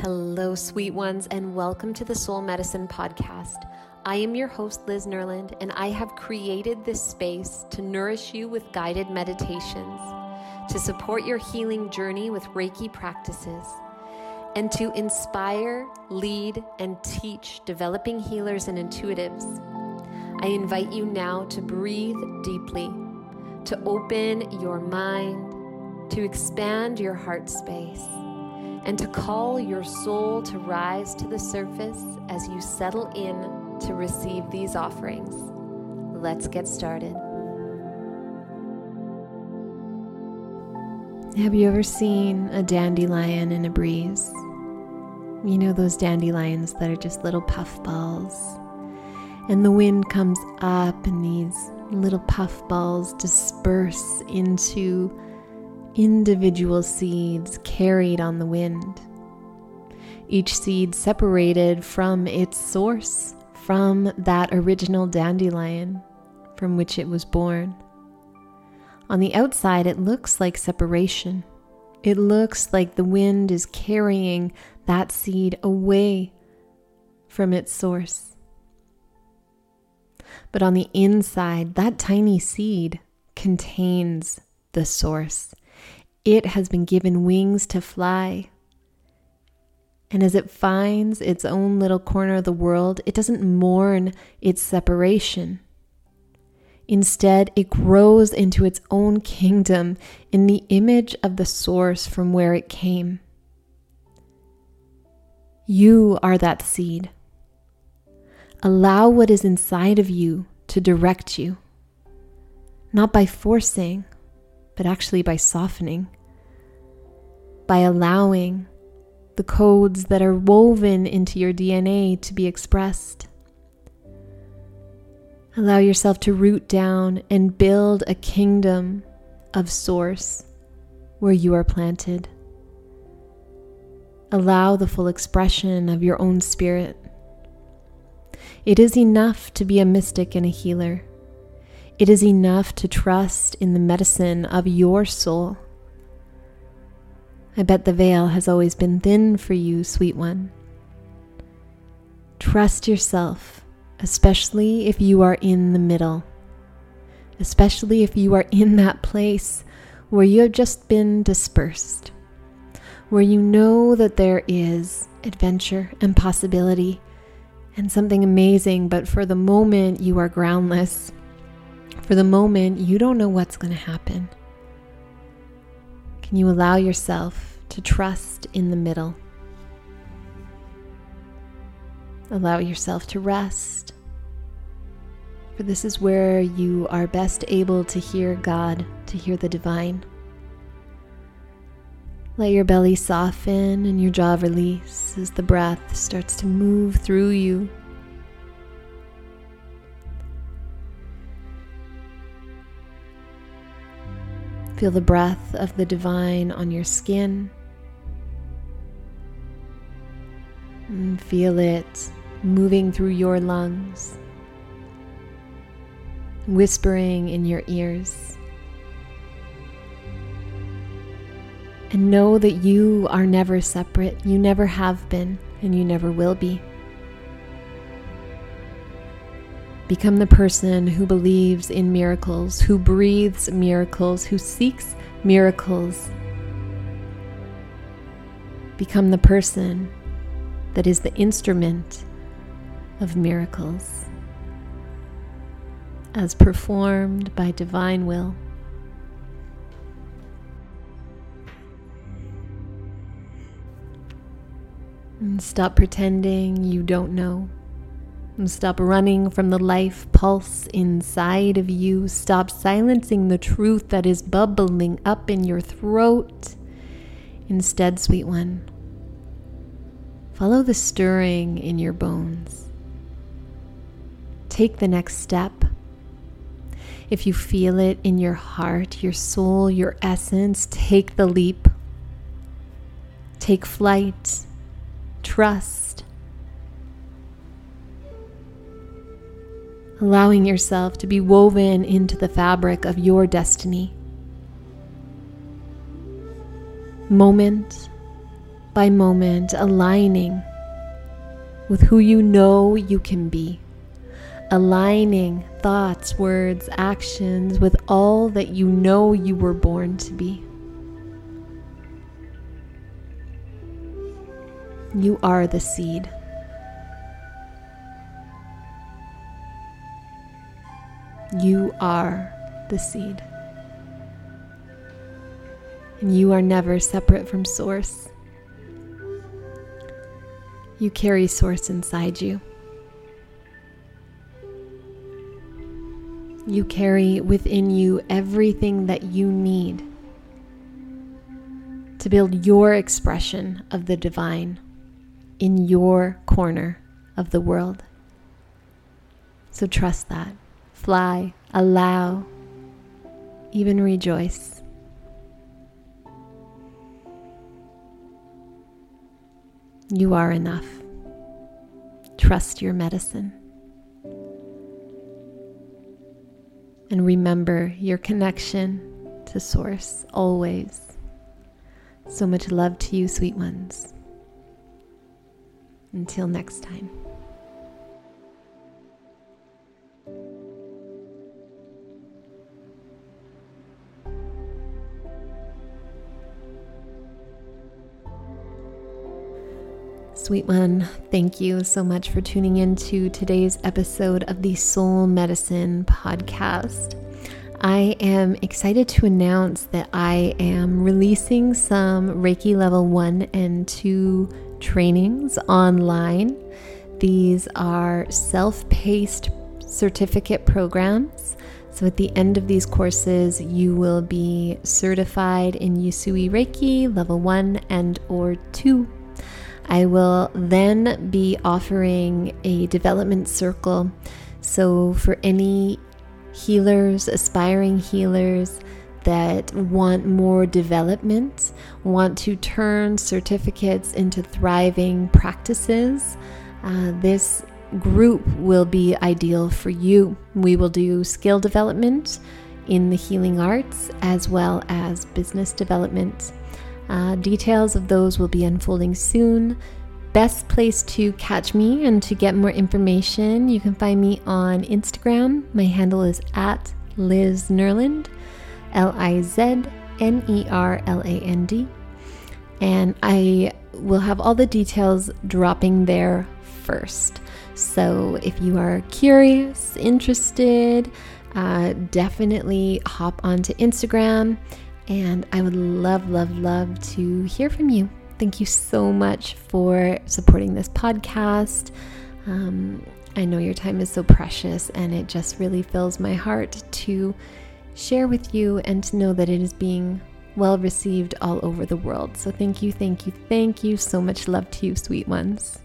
Hello, sweet ones, and welcome to the Soul Medicine Podcast. I am your host, Liz Nerland, and I have created this space to nourish you with guided meditations, to support your healing journey with Reiki practices, and to inspire, lead, and teach developing healers and intuitives. I invite you now to breathe deeply, to open your mind, to expand your heart space and to call your soul to rise to the surface as you settle in to receive these offerings. Let's get started. Have you ever seen a dandelion in a breeze? You know those dandelions that are just little puffballs. And the wind comes up, and these little puffballs disperse into individual seeds carried on the wind. Each seed separated from its source, from that original dandelion from which it was born. On the outside, it looks like separation. It looks like the wind is carrying that seed away from its source. But on the inside, that tiny seed contains the source. It has been given wings to fly. And as it finds its own little corner of the world, it doesn't mourn its separation. Instead, it grows into its own kingdom in the image of the source from where it came. You are that seed. Allow what is inside of you to direct you, not by forcing, but actually by softening by allowing the codes that are woven into your DNA to be expressed. Allow yourself to root down and build a kingdom of source where you are planted. Allow the full expression of your own spirit. It is enough to be a mystic and a healer. It is enough to trust in the medicine of your soul. I bet the veil has always been thin for you, sweet one. Trust yourself, especially if you are in the middle, especially if you are in that place where you have just been dispersed, where you know that there is adventure and possibility and something amazing, but for the moment you are groundless. For the moment, you don't know what's going to happen. Can you allow yourself to trust in the middle? Allow yourself to rest, for this is where you are best able to hear God, to hear the divine. Let your belly soften and your jaw release as the breath starts to move through you Feel the breath of the divine on your skin. And feel it moving through your lungs, whispering in your ears. And know that you are never separate. You never have been, and you never will be. Become the person who believes in miracles, who breathes miracles, who seeks miracles. Become the person that is the instrument of miracles as performed by divine will. And stop pretending you don't know. Stop running from the life pulse inside of you. Stop silencing the truth that is bubbling up in your throat. Instead, sweet one, follow the stirring in your bones. Take the next step. If you feel it in your heart, your soul, your essence, take the leap. Take flight. Trust allowing yourself to be woven into the fabric of your destiny. Moment by moment, aligning with who you know you can be, aligning thoughts, words, actions with all that you know you were born to be. You are the seed. You are the seed. And you are never separate from Source. You carry Source inside you. You carry within you everything that you need to build your expression of the divine in your corner of the world. So trust that. Fly, allow, even rejoice. You are enough. Trust your medicine. And remember your connection to Source always. So much love to you, sweet ones. Until next time. Sweet one, thank you so much for tuning in to today's episode of the Soul Medicine Podcast. I am excited to announce that I am releasing some Reiki level 1 and 2 trainings online. These are self paced certificate programs. So, at the end of these courses, you will be certified in Usui Reiki level 1 and or 2 I will then be offering a development circle. So, for any healers, aspiring healers that want more development, want to turn certificates into thriving practices, uh, this group will be ideal for you. We will do skill development in the healing arts as well as business development. Uh, details of those will be unfolding soon. Best place to catch me and to get more information, you can find me on Instagram. My handle is at Liz Nerland, L I Z N E R L A N D. And I will have all the details dropping there first. So if you are curious, interested, uh, definitely hop onto Instagram and I would love, love, love to hear from you. Thank you so much for supporting this podcast. Um, I know your time is so precious, and it just really fills my heart to share with you and to know that it is being well received all over the world. So, thank you, thank you, thank you. So much love to you, sweet ones.